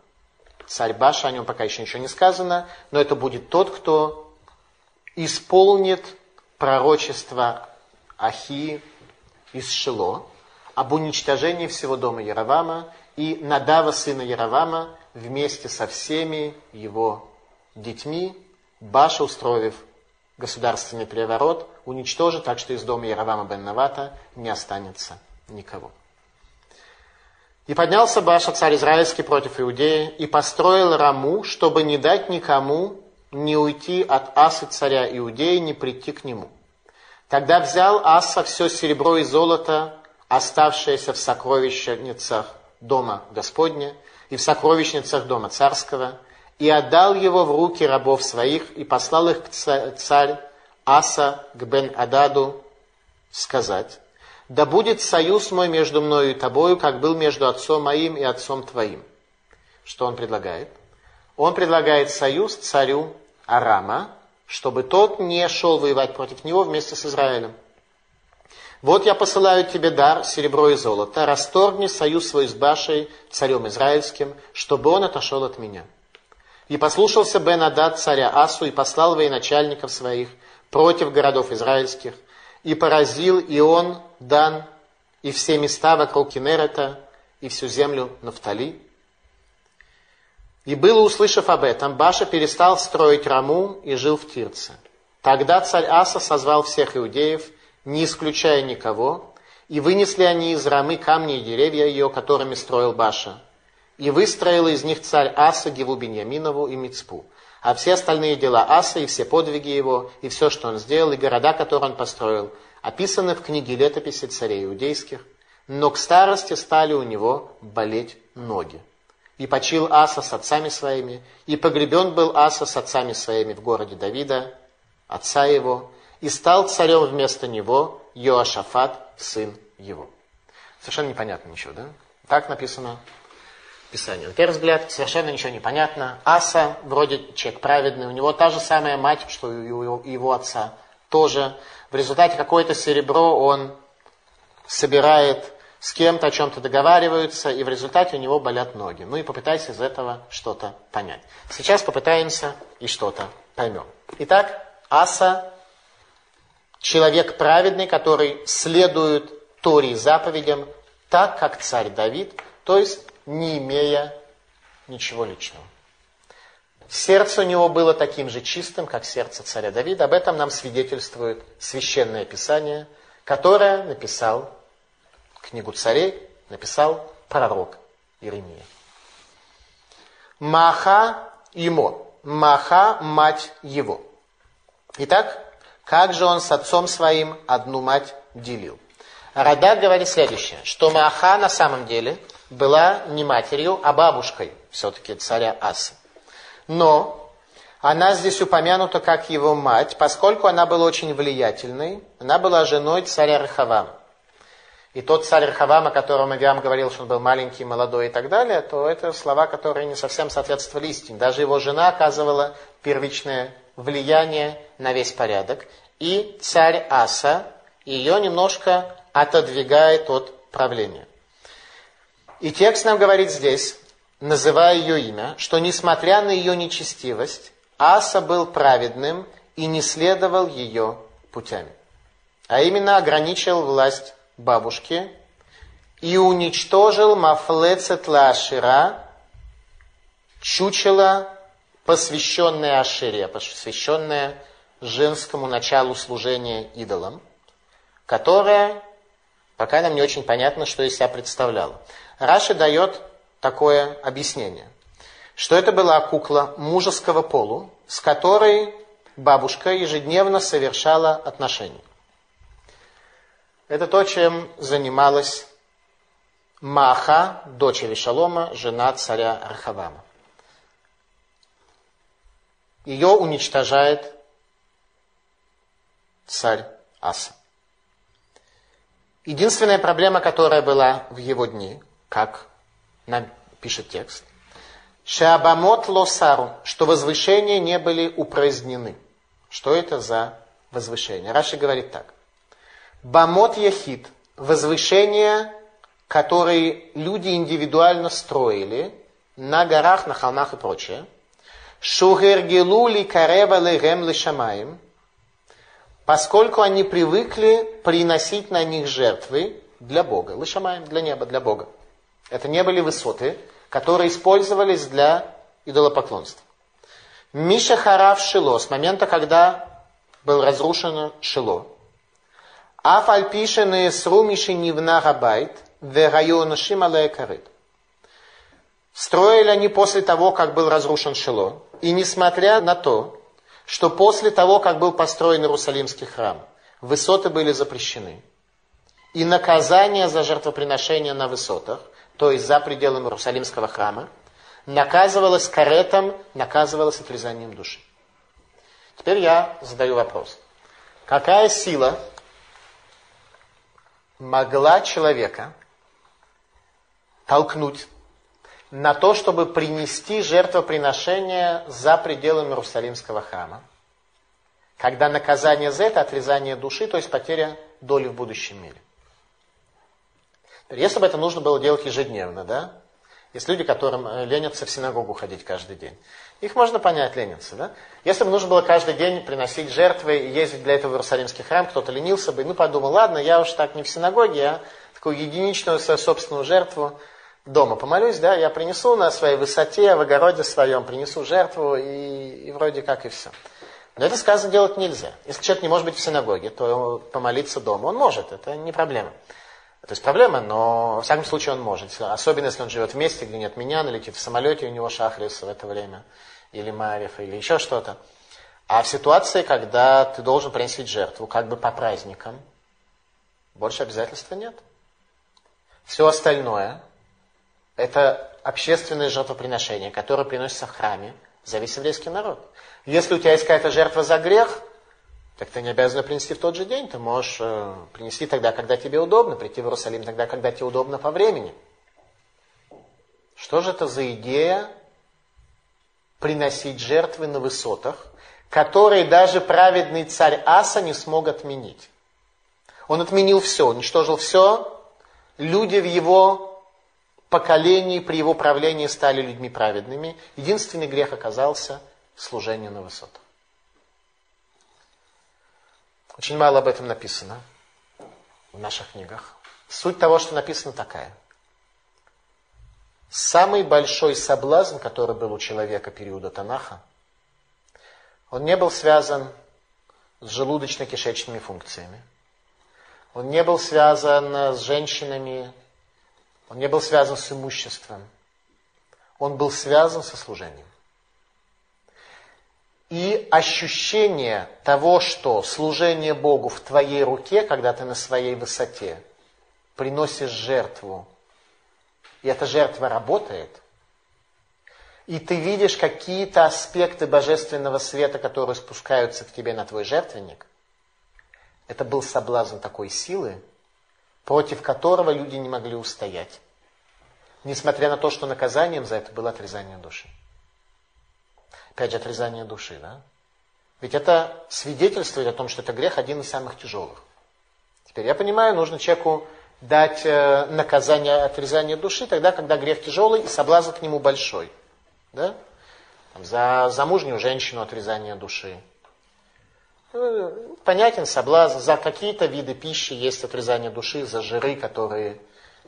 Царь Баша, о нем пока еще ничего не сказано, но это будет тот, кто исполнит пророчество Ахи из Шило об уничтожении всего дома Яровама и Надава, сына Яровама, вместе со всеми его детьми, Баша, устроив государственный переворот, уничтожит, так что из дома Яровама бен Навата не останется никого. И поднялся Баша, царь израильский, против Иудеи, и построил Раму, чтобы не дать никому не уйти от Асы царя Иудеи, не прийти к нему. Тогда взял Аса все серебро и золото, оставшееся в сокровищницах дома Господня, и в сокровищницах дома царского, и отдал его в руки рабов своих, и послал их царь Аса к Бен-Ададу сказать, «Да будет союз мой между мною и тобою, как был между отцом моим и отцом твоим». Что он предлагает? Он предлагает союз царю Арама, чтобы тот не шел воевать против него вместе с Израилем. Вот я посылаю тебе дар, серебро и золото, расторгни союз свой с Башей, царем израильским, чтобы он отошел от меня. И послушался Бен Адад царя Асу и послал военачальников своих против городов израильских, и поразил и он, Дан, и все места вокруг Кенерета, и всю землю Нафтали. И было, услышав об этом, Баша перестал строить Раму и жил в Тирце. Тогда царь Аса созвал всех иудеев – не исключая никого, и вынесли они из рамы камни и деревья ее, которыми строил Баша. И выстроил из них царь Аса Геву Беньяминову и Мицпу. А все остальные дела Аса и все подвиги его, и все, что он сделал, и города, которые он построил, описаны в книге летописи царей иудейских, но к старости стали у него болеть ноги. И почил Аса с отцами своими, и погребен был Аса с отцами своими в городе Давида, отца его, и стал царем вместо него Йоашафат, сын его. Совершенно непонятно ничего, да? Так написано в Писании. На первый взгляд, совершенно ничего не понятно. Аса вроде человек праведный, у него та же самая мать, что и у его отца тоже. В результате какое-то серебро он собирает с кем-то о чем-то договариваются, и в результате у него болят ноги. Ну и попытайся из этого что-то понять. Сейчас попытаемся и что-то поймем. Итак, Аса – человек праведный, который следует Торе и заповедям так, как царь Давид, то есть не имея ничего личного. Сердце у него было таким же чистым, как сердце царя Давида. Об этом нам свидетельствует священное писание, которое написал книгу царей, написал пророк Иеремия. Маха ему. Маха – мать его. Итак, как же он с отцом своим одну мать делил? Радак говорит следующее, что Маха на самом деле была не матерью, а бабушкой все-таки царя Асы. Но она здесь упомянута как его мать, поскольку она была очень влиятельной. Она была женой царя Рахавама. И тот царь Рахавам, о котором Авиам говорил, что он был маленький, молодой и так далее, то это слова, которые не совсем соответствовали истине. Даже его жена оказывала первичное влияние на весь порядок. И царь Аса ее немножко отодвигает от правления. И текст нам говорит здесь, называя ее имя, что несмотря на ее нечестивость, Аса был праведным и не следовал ее путями. А именно ограничил власть бабушки и уничтожил Мафлецет Лашира, чучело, посвященное Ашире, посвященное женскому началу служения идолам, которое пока нам не очень понятно, что из себя представляло. Раши дает такое объяснение, что это была кукла мужеского полу, с которой бабушка ежедневно совершала отношения. Это то, чем занималась Маха, дочери Шалома, жена царя Рахавама. Ее уничтожает царь Аса. Единственная проблема, которая была в его дни, как нам пишет текст, Шабамот лосару, что возвышения не были упразднены. Что это за возвышение? Раши говорит так. Бамот яхид, возвышения, которые люди индивидуально строили на горах, на холмах и прочее. Шугергелу ли карева легем лешамаем, поскольку они привыкли приносить на них жертвы для Бога. Лышамаем для неба, для Бога. Это не были высоты, которые использовались для идолопоклонства. Миша Харав Шило, с момента, когда был разрушен Шило, Аф альпишен и срумиши нивна габайт, верайонашим алеекарит. Строили они после того, как был разрушен Шило. И несмотря на то, что после того, как был построен Иерусалимский храм, высоты были запрещены. И наказание за жертвоприношение на высотах – то есть за пределами Иерусалимского храма, наказывалось каретом, наказывалось отрезанием души. Теперь я задаю вопрос. Какая сила могла человека толкнуть на то, чтобы принести жертвоприношение за пределами Иерусалимского храма, когда наказание за это отрезание души, то есть потеря доли в будущем мире. Если бы это нужно было делать ежедневно, да? Есть люди, которым э, ленятся в синагогу ходить каждый день. Их можно понять, ленятся, да? Если бы нужно было каждый день приносить жертвы и ездить для этого в Иерусалимский храм, кто-то ленился бы, ну подумал, ладно, я уж так не в синагоге, а такую единичную свою собственную жертву дома помолюсь, да, я принесу на своей высоте, в огороде своем, принесу жертву и, и вроде как и все. Но это сказано делать нельзя. Если человек не может быть в синагоге, то помолиться дома он может, это не проблема. То есть проблема, но во всяком случае он может. Особенно если он живет в месте, где нет меня, летит в самолете, у него шахрис в это время, или Мариф, или еще что-то. А в ситуации, когда ты должен приносить жертву, как бы по праздникам, Больше обязательства нет. Все остальное – это общественное жертвоприношение, которое приносится в храме за весь еврейский народ. Если у тебя есть какая-то жертва за грех, так ты не обязан принести в тот же день. Ты можешь э, принести тогда, когда тебе удобно, прийти в Иерусалим тогда, когда тебе удобно по времени. Что же это за идея приносить жертвы на высотах, которые даже праведный царь Аса не смог отменить? Он отменил все, уничтожил все. Люди в его поколении, при его правлении стали людьми праведными. Единственный грех оказался служение на высотах. Очень мало об этом написано в наших книгах. Суть того, что написано такая. Самый большой соблазн, который был у человека периода Танаха, он не был связан с желудочно-кишечными функциями. Он не был связан с женщинами, он не был связан с имуществом. Он был связан со служением. И ощущение того, что служение Богу в твоей руке, когда ты на своей высоте, приносишь жертву и эта жертва работает, и ты видишь какие-то аспекты божественного света, которые спускаются к тебе на твой жертвенник, это был соблазн такой силы, против которого люди не могли устоять. Несмотря на то, что наказанием за это было отрезание души. Опять же, отрезание души, да? Ведь это свидетельствует о том, что это грех один из самых тяжелых. Теперь я понимаю, нужно человеку дать э, наказание отрезания души тогда, когда грех тяжелый и соблазн к нему большой. Да? Там, за замужнюю женщину отрезание души. Ну, понятен соблазн. За какие-то виды пищи есть отрезание души, за жиры, которые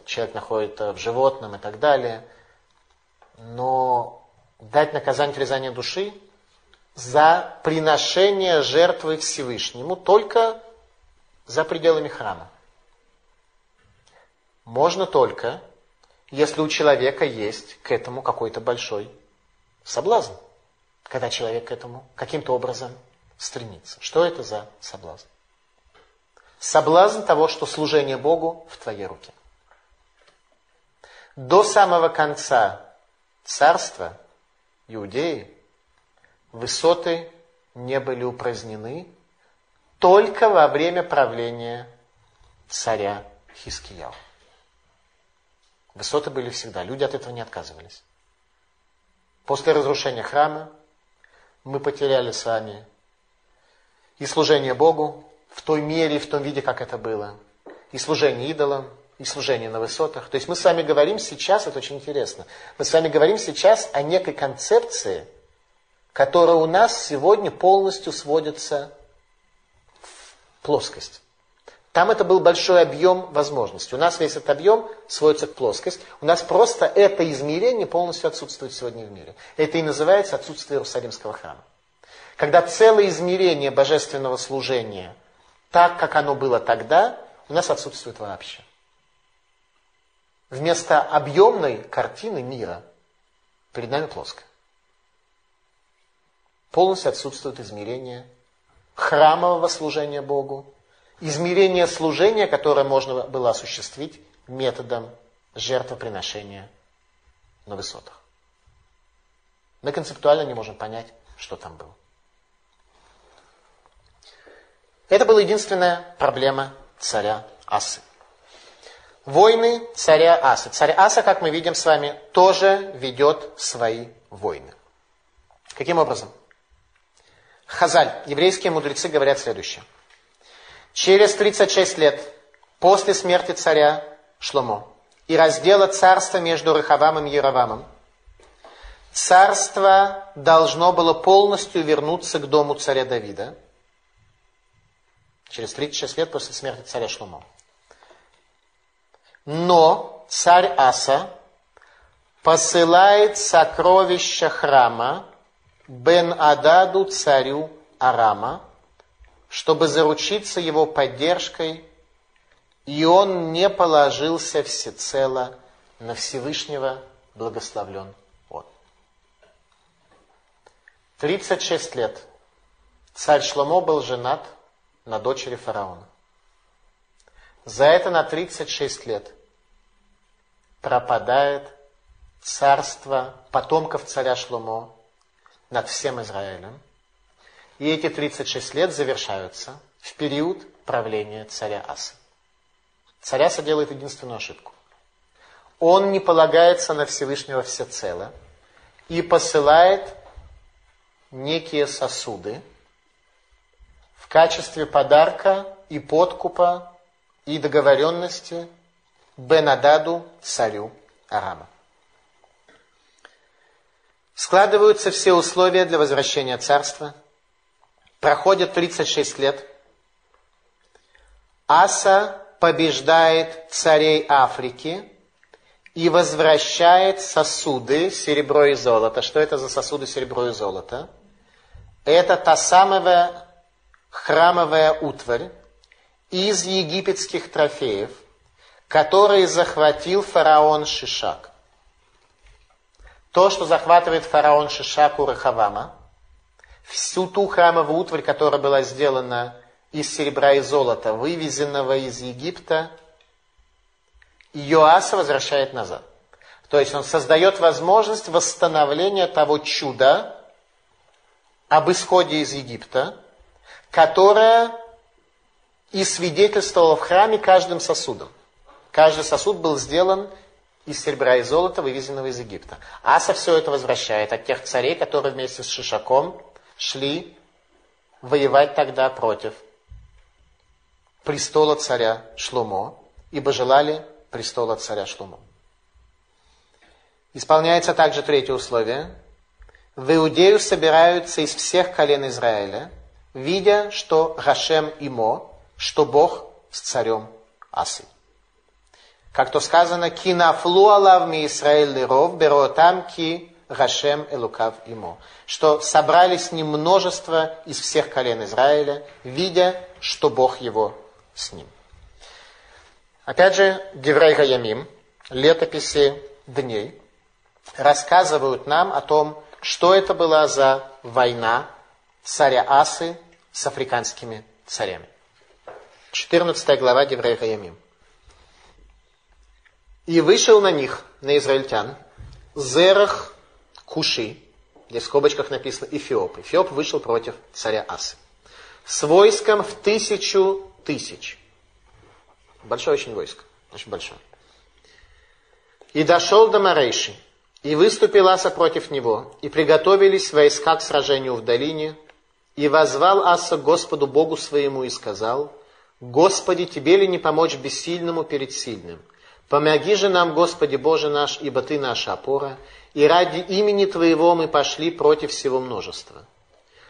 человек находит э, в животном и так далее. Но дать наказание отрезания души за приношение жертвы Всевышнему только за пределами храма. Можно только, если у человека есть к этому какой-то большой соблазн. Когда человек к этому каким-то образом стремится. Что это за соблазн? Соблазн того, что служение Богу в твоей руке. До самого конца царства Иудеи высоты не были упразднены только во время правления царя Хискияу. Высоты были всегда, люди от этого не отказывались. После разрушения храма мы потеряли с вами и служение Богу в той мере, в том виде, как это было, и служение идолам, и служение на высотах. То есть мы с вами говорим сейчас, это очень интересно, мы с вами говорим сейчас о некой концепции, которая у нас сегодня полностью сводится в плоскость. Там это был большой объем возможностей. У нас весь этот объем сводится к плоскости. У нас просто это измерение полностью отсутствует сегодня в мире. Это и называется отсутствие Иерусалимского храма. Когда целое измерение божественного служения, так как оно было тогда, у нас отсутствует вообще. Вместо объемной картины мира перед нами плоская. Полностью отсутствует измерение храмового служения Богу, измерение служения, которое можно было осуществить методом жертвоприношения на высотах. Мы концептуально не можем понять, что там было. Это была единственная проблема царя Асы. Войны царя Асы. Царь Аса, как мы видим с вами, тоже ведет свои войны. Каким образом? Хазаль, еврейские мудрецы говорят следующее. Через 36 лет после смерти царя Шломо и раздела царства между Рахавамом и Яровамом, царство должно было полностью вернуться к дому царя Давида через 36 лет после смерти царя Шломо. Но царь Аса посылает сокровища храма Бен Ададу царю Арама, чтобы заручиться его поддержкой, и он не положился всецело на Всевышнего благословлен он. 36 лет царь Шломо был женат на дочери фараона. За это на 36 лет пропадает царство потомков царя Шломо над всем Израилем. И эти 36 лет завершаются в период правления царя Аса. Царь Аса делает единственную ошибку. Он не полагается на Всевышнего всецело и посылает некие сосуды качестве подарка и подкупа и договоренности Бенададу, царю Арама. Складываются все условия для возвращения царства. Проходит 36 лет. Аса побеждает царей Африки и возвращает сосуды серебро и золото. Что это за сосуды серебро и золото? Это та самая храмовая утварь из египетских трофеев, которые захватил фараон Шишак. То, что захватывает фараон Шишаку Рахавама, всю ту храмовую утварь, которая была сделана из серебра и золота, вывезенного из Египта, Иоаса возвращает назад. То есть он создает возможность восстановления того чуда об исходе из Египта, которое и свидетельствовало в храме каждым сосудом. Каждый сосуд был сделан из серебра и золота, вывезенного из Египта. Аса все это возвращает от тех царей, которые вместе с Шишаком шли воевать тогда против престола царя Шлумо, ибо желали престола царя Шлумо. Исполняется также третье условие. В Иудею собираются из всех колен Израиля, видя, что Гашем Имо, что Бог с царем Асы. Как то сказано, кинафлу алав ми Исраэль лиров, беротам ки Гашем элукав имо. Что собрались с ним множество из всех колен Израиля, видя, что Бог его с ним. Опять же, דברי הימים, летописи дней, рассказывают нам о том, что это была за война царя Асы с африканскими царями. 14 глава דברי הימים. И вышел на них, на израильтян, Зерах Куши, здесь в скобочках написано Эфиоп. Эфиоп вышел против царя Асы. С войском в тысячу тысяч. Большое очень войско, очень большое. И дошел до Марейши, и выступил Аса против него, и приготовились войска к сражению в долине, и возвал Аса Господу Богу своему и сказал, «Господи, тебе ли не помочь бессильному перед сильным? Помоги же нам, Господи Боже наш, ибо Ты наша опора, и ради имени Твоего мы пошли против всего множества.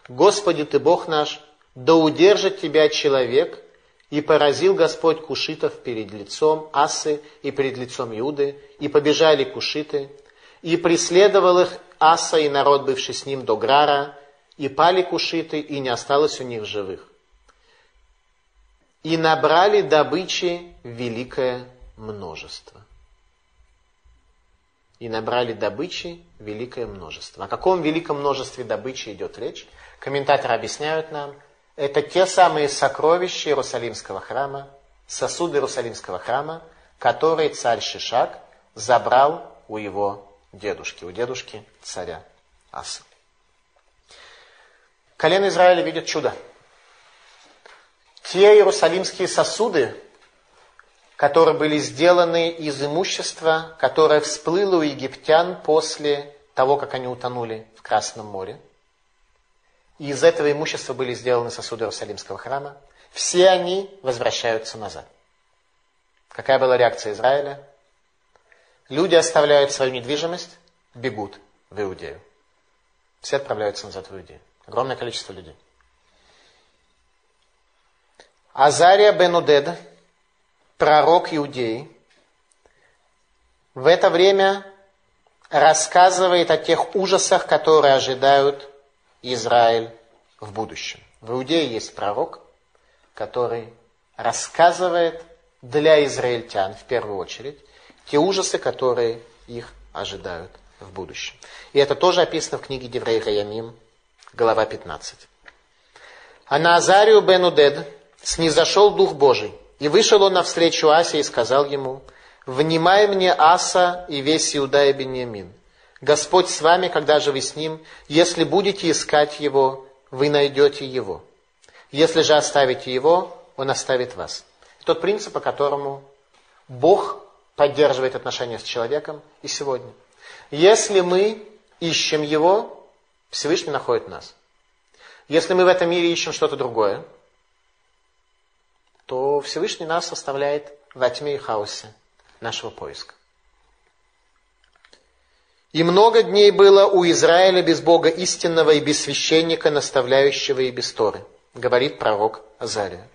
Господи, Ты Бог наш, да удержит Тебя человек, и поразил Господь кушитов перед лицом Асы и перед лицом Иуды, и побежали кушиты, и преследовал их Аса и народ, бывший с ним, до Грара, и пали кушиты, и не осталось у них живых. И набрали добычи великое множество. И набрали добычи великое множество. О каком великом множестве добычи идет речь? Комментаторы объясняют нам, это те самые сокровища Иерусалимского храма, сосуды Иерусалимского храма, которые царь Шишак забрал у его дедушки, у дедушки царя Аса. Колено Израиля видит чудо. Те иерусалимские сосуды, которые были сделаны из имущества, которое всплыло у египтян после того, как они утонули в Красном море. И из этого имущества были сделаны сосуды Иерусалимского храма. Все они возвращаются назад. Какая была реакция Израиля? Люди оставляют свою недвижимость, бегут в Иудею. Все отправляются назад в Иудею. Огромное количество людей. Азария бен Удед, пророк Иудеи, в это время рассказывает о тех ужасах, которые ожидают Израиль в будущем. В Иудее есть пророк, который рассказывает для израильтян в первую очередь те ужасы, которые их ожидают в будущем. И это тоже описано в книге Деврей Гаямим, глава 15. А на Азарию бен Удед снизошел Дух Божий, И вышел он навстречу Асе и сказал ему, «Внимай мне, Аса и весь Иуда и Беньямин. Господь с вами, когда же вы с ним, если будете искать его, вы найдете его. Если же оставите его, он оставит вас». Тот принцип, по которому Бог поддерживает отношения с человеком и сегодня. Если мы ищем его, Всевышний находит нас. Если мы в этом мире ищем что-то другое, то Всевышний нас оставляет во тьме и хаосе нашего поиска. И много дней было у Израиля без Бога истинного и без священника, наставляющего и без Торы, говорит пророк Азария.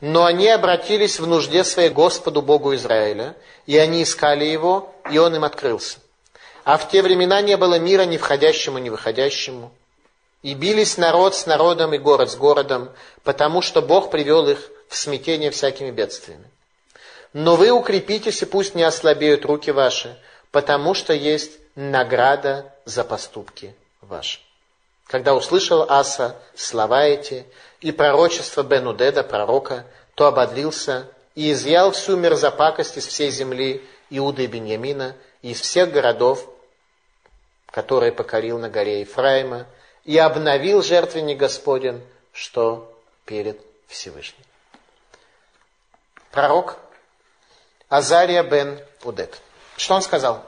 Но они обратились в нужде своей Господу Богу Израиля, и они искали Его, и Он им открылся. А в те времена не было мира ни входящему, ни выходящему. И бились народ с народом и город с городом, потому что Бог привел их в смятение всякими бедствиями. Но вы укрепитесь, и пусть не ослабеют руки ваши, потому что есть награда за поступки ваши. Когда услышал Аса слова эти и пророчество Бенудеда, пророка, то ободрился и изъял всю мерзопакость из всей земли Иуды и Беньямина, и из всех городов, которые покорил на горе Ефраима, и обновил жертвенник Господен, что перед Всевышним. Пророк Азария бен Удет. Что он сказал?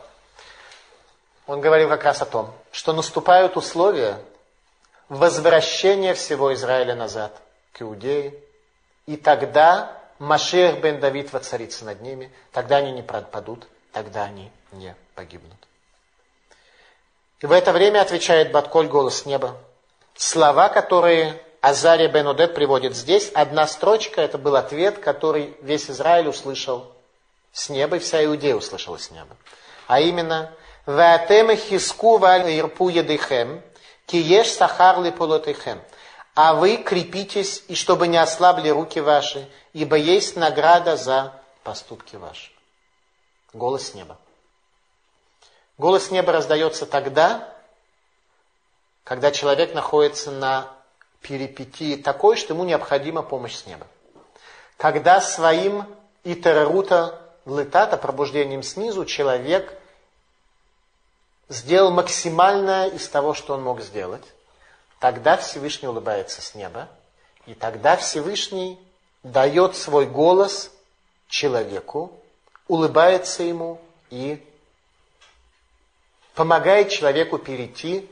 Он говорил как раз о том, что наступают условия, возвращение всего Израиля назад к Иудее, и тогда Машех бен Давид воцарится над ними, тогда они не пропадут, тогда они не погибнут. И в это время отвечает Батколь голос неба. Слова, которые Азария бен Удет приводит здесь, одна строчка, это был ответ, который весь Израиль услышал с неба, и вся Иудея услышала с неба. А именно, «Ваатем хиску ирпу едыхем, Киеш сахар липолотыхем. А вы крепитесь, и чтобы не ослабли руки ваши, ибо есть награда за поступки ваши. Голос неба. Голос неба раздается тогда, когда человек находится на перипетии такой, что ему необходима помощь с неба. Когда своим итерарута летата, пробуждением снизу, человек сделал максимальное из того, что он мог сделать, тогда Всевышний улыбается с неба, и тогда Всевышний дает свой голос человеку, улыбается ему и помогает человеку перейти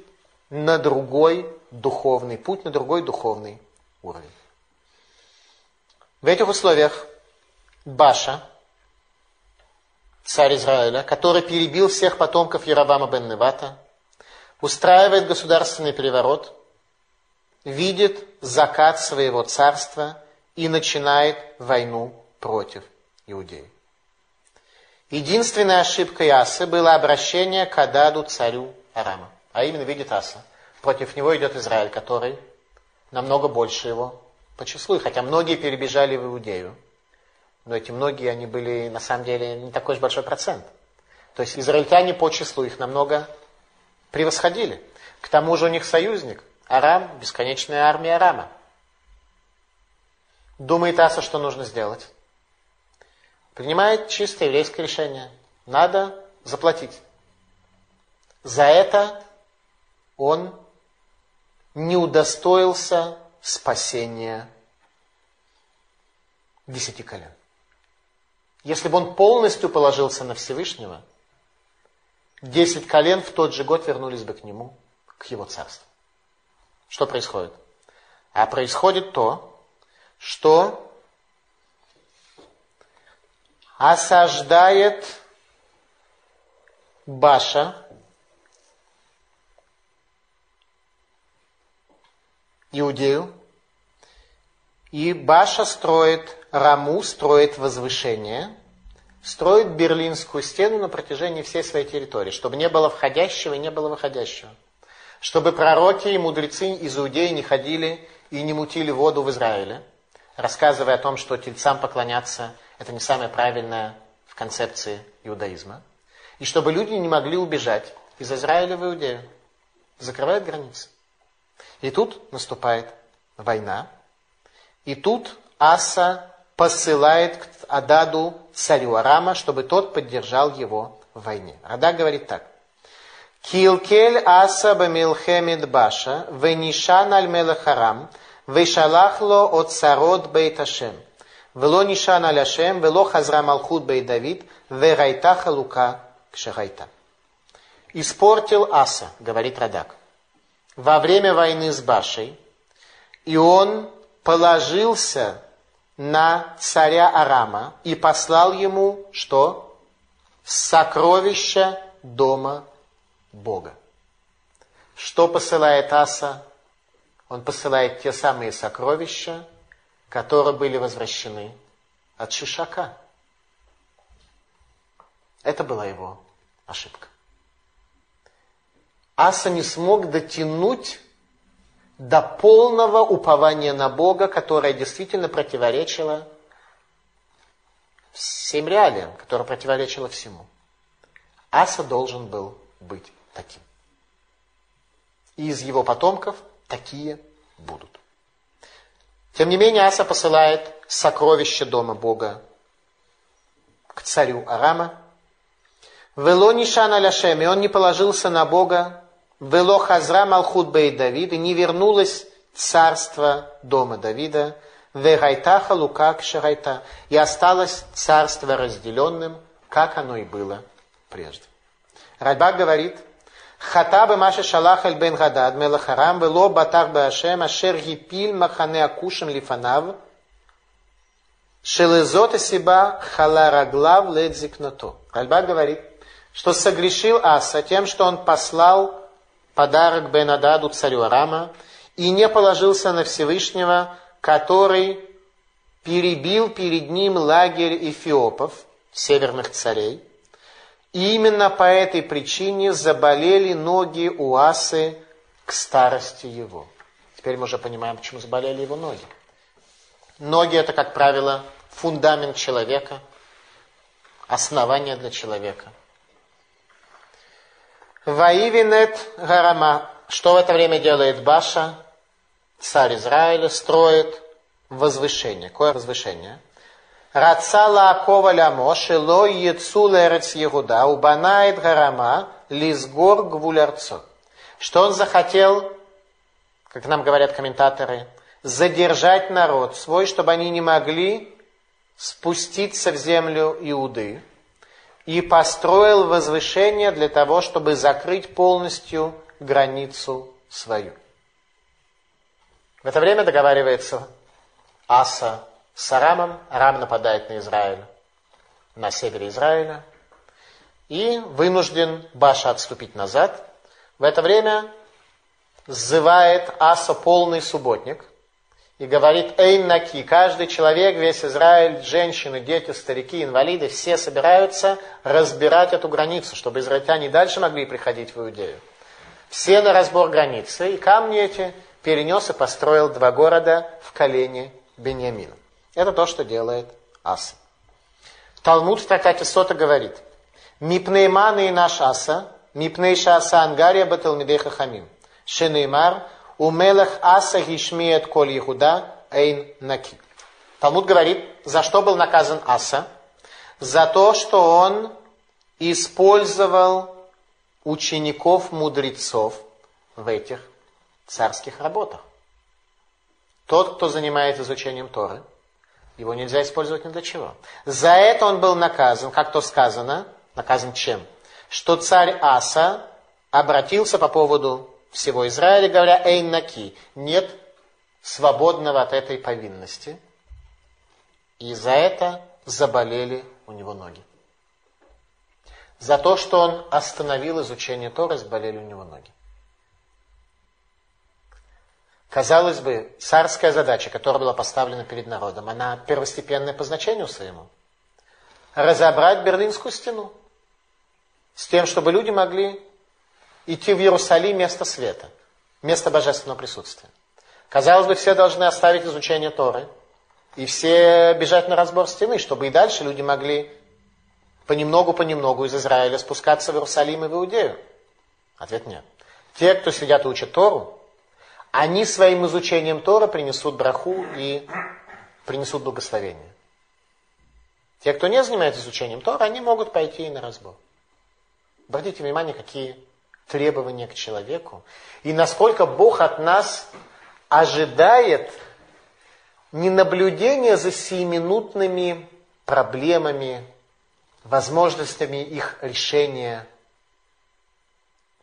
на другой духовный путь, на другой духовный уровень. В этих условиях Баша, царь Израиля, который перебил всех потомков Яровама бен Невата, устраивает государственный переворот, видит закат своего царства и начинает войну против иудеев. Единственная ошибка Асы было обращение к Ададу, царю Арама. А именно видит Аса. Против него идет Израиль, который намного больше его по числу. И хотя многие перебежали в Иудею, но эти многие, они были на самом деле не такой уж большой процент. То есть израильтяне по числу их намного превосходили. К тому же у них союзник, Арам, бесконечная армия Арама. Думает Аса, что нужно сделать. Принимает чисто еврейское решение. Надо заплатить. За это он не удостоился спасения десяти колен. Если бы он полностью положился на Всевышнего, десять колен в тот же год вернулись бы к нему, к его царству. Что происходит? А происходит то, что осаждает Баша Иудею, и Баша строит Раму строит возвышение, строит Берлинскую стену на протяжении всей своей территории, чтобы не было входящего и не было выходящего. Чтобы пророки и мудрецы из Иудеи не ходили и не мутили воду в Израиле, рассказывая о том, что тельцам поклоняться – это не самое правильное в концепции иудаизма. И чтобы люди не могли убежать из Израиля в Иудею. Закрывают границы. И тут наступает война. И тут Аса посылает к Ададу царю Арама, чтобы тот поддержал его в войне. Радак говорит так. Килкель аса бамилхемид баша, венишан аль мелахарам, вешалахло от царот бейт Ашем. Вело нишан аль Ашем, вело хазра малхут бейт Давид, верайта халука кшерайта. Испортил Аса, говорит Радак, во время войны с Башей, и он положился на царя Арама и послал ему что? Сокровища дома Бога. Что посылает Аса? Он посылает те самые сокровища, которые были возвращены от Шишака. Это была его ошибка. Аса не смог дотянуть до полного упования на Бога, которое действительно противоречило всем реалиям, которое противоречило всему. Аса должен был быть таким. И из его потомков такие будут. Тем не менее, Аса посылает сокровище дома Бога к царю Арама. Вело нишан аляшем, и он не положился на Бога, Вело хазра Малхут Бей Давид, и не вернулось царство дома Давида, Вегайтаха Лука Шарайта, и осталось царство разделенным, как оно и было прежде. Ральбак говорит, Хатабы Маша Шалах Эль Бен Гадад, Мелахарам, Вело Батар Башем, Ашер Гипиль Махане Акушем Лифанав, Шелезота Сиба Халараглав Ледзикното. Ральбак говорит, что согрешил Аса тем, что он послал подарок Бенададу царю Арама, и не положился на Всевышнего, который перебил перед ним лагерь эфиопов, северных царей. И именно по этой причине заболели ноги у Асы к старости его. Теперь мы уже понимаем, почему заболели его ноги. Ноги это, как правило, фундамент человека, основание для человека – Ваивинет Гарама. Что в это время делает Баша? Царь Израиля строит возвышение. Какое возвышение? Рацала Акова Лямо, Шило Ецу Лерец Егуда, Убанает Гарама, Лизгор Гвулярцо. Что он захотел, как нам говорят комментаторы, задержать народ свой, чтобы они не могли спуститься в землю Иуды, и построил возвышение для того, чтобы закрыть полностью границу свою. В это время договаривается Аса с Арамом. Арам нападает на Израиль, на севере Израиля. И вынужден Баша отступить назад. В это время сзывает Аса полный субботник – и говорит «Эйн наки». Каждый человек, весь Израиль, женщины, дети, старики, инвалиды, все собираются разбирать эту границу, чтобы израильтяне дальше могли приходить в Иудею. Все на разбор границы, и камни эти перенес и построил два города в колене Беньямина. Это то, что делает Аса. Талмуд в трактате Сота говорит, «Мипнейманы и наш Аса, мипнейша Аса Ангария Баталмидеха Хамим, Шенеймар, у Мелах Аса Гишмиет Коль Ихуда Эйн Наки. Талмуд говорит, за что был наказан Аса? За то, что он использовал учеников-мудрецов в этих царских работах. Тот, кто занимается изучением Торы, его нельзя использовать ни для чего. За это он был наказан, как то сказано, наказан чем? Что царь Аса обратился по поводу всего Израиля, говоря «Эйн наки», нет свободного от этой повинности. И за это заболели у него ноги. За то, что он остановил изучение Торы, заболели у него ноги. Казалось бы, царская задача, которая была поставлена перед народом, она первостепенная по значению своему. Разобрать Берлинскую стену. С тем, чтобы люди могли идти в Иерусалим место света, место божественного присутствия. Казалось бы, все должны оставить изучение Торы и все бежать на разбор стены, чтобы и дальше люди могли понемногу-понемногу из Израиля спускаться в Иерусалим и в Иудею. Ответ нет. Те, кто сидят и учат Тору, они своим изучением Тора принесут браху и принесут благословение. Те, кто не занимается изучением Тора, они могут пойти и на разбор. Обратите внимание, какие требования к человеку. И насколько Бог от нас ожидает не наблюдения за сиюминутными проблемами, возможностями их решения,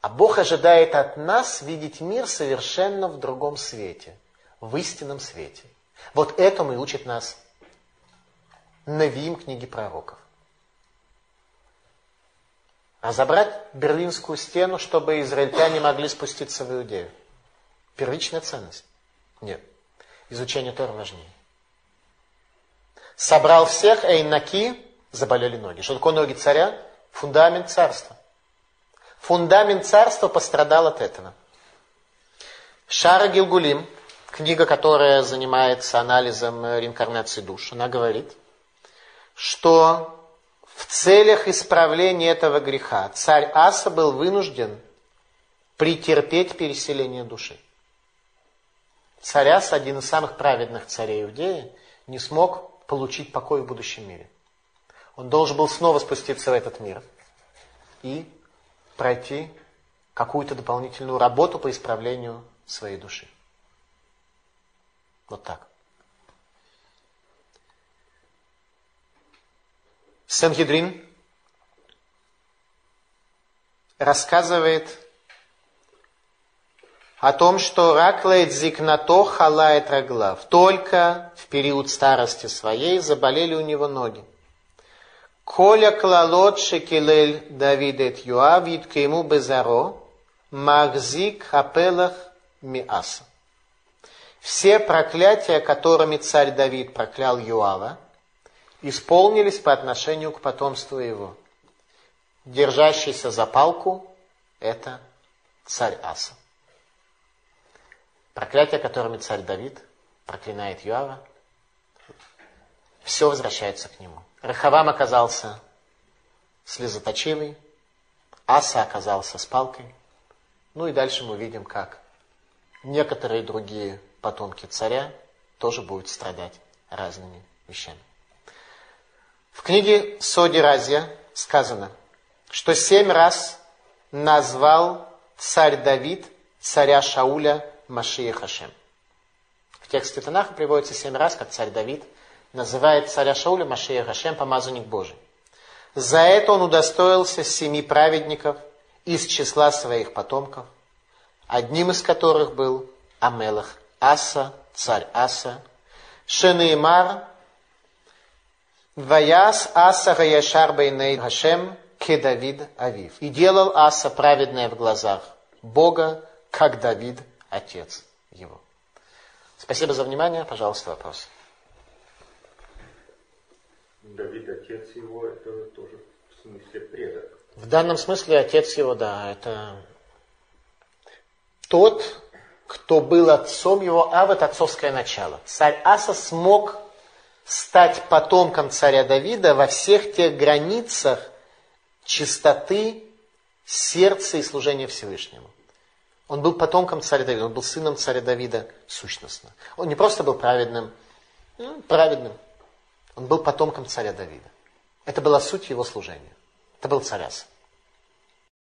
а Бог ожидает от нас видеть мир совершенно в другом свете, в истинном свете. Вот этому и учит нас Навиим книги пророков. Разобрать Берлинскую стену, чтобы израильтяне могли спуститься в Иудею. Первичная ценность. Нет. Изучение Тора важнее. Собрал всех, эйнаки, заболели ноги. Что такое ноги царя? Фундамент царства. Фундамент царства пострадал от этого. Шара Гилгулим, книга, которая занимается анализом реинкарнации душ, она говорит, что в целях исправления этого греха царь Аса был вынужден претерпеть переселение души. Царь Аса, один из самых праведных царей Иудеи, не смог получить покой в будущем мире. Он должен был снова спуститься в этот мир и пройти какую-то дополнительную работу по исправлению своей души. Вот так. Сангедрин рассказывает о том, что раклает зикнато халает раглав. Только в период старости своей заболели у него ноги. Коля клалот шекелель Давидет Юав ему безаро магзик хапелах миаса. Все проклятия, которыми царь Давид проклял Юава, исполнились по отношению к потомству его. Держащийся за палку – это царь Аса. Проклятие, которыми царь Давид проклинает Юава, все возвращается к нему. Рахавам оказался слезоточивый, Аса оказался с палкой. Ну и дальше мы видим, как некоторые другие потомки царя тоже будут страдать разными вещами. В книге Соди Разия сказано, что семь раз назвал царь Давид царя Шауля Машия Хашем. В тексте Танаха приводится семь раз, как царь Давид называет царя Шауля Машия Хашем, помазанник Божий. За это он удостоился семи праведников из числа своих потомков, одним из которых был Амелах Аса, царь Аса, Шенеймар, Ваяс Аса Гаяшар Бейней Хашем Кедавид Авив. И делал Аса праведное в глазах Бога, как Давид, отец его. Спасибо за внимание. Пожалуйста, вопрос. Давид, отец его, это тоже в смысле предок. В данном смысле отец его, да, это тот, кто был отцом его, а вот отцовское начало. Царь Аса смог стать потомком царя Давида во всех тех границах чистоты сердца и служения Всевышнему. Он был потомком царя Давида, он был сыном царя Давида сущностно. Он не просто был праведным, ну, праведным, он был потомком царя Давида. Это была суть его служения. Это был царяс.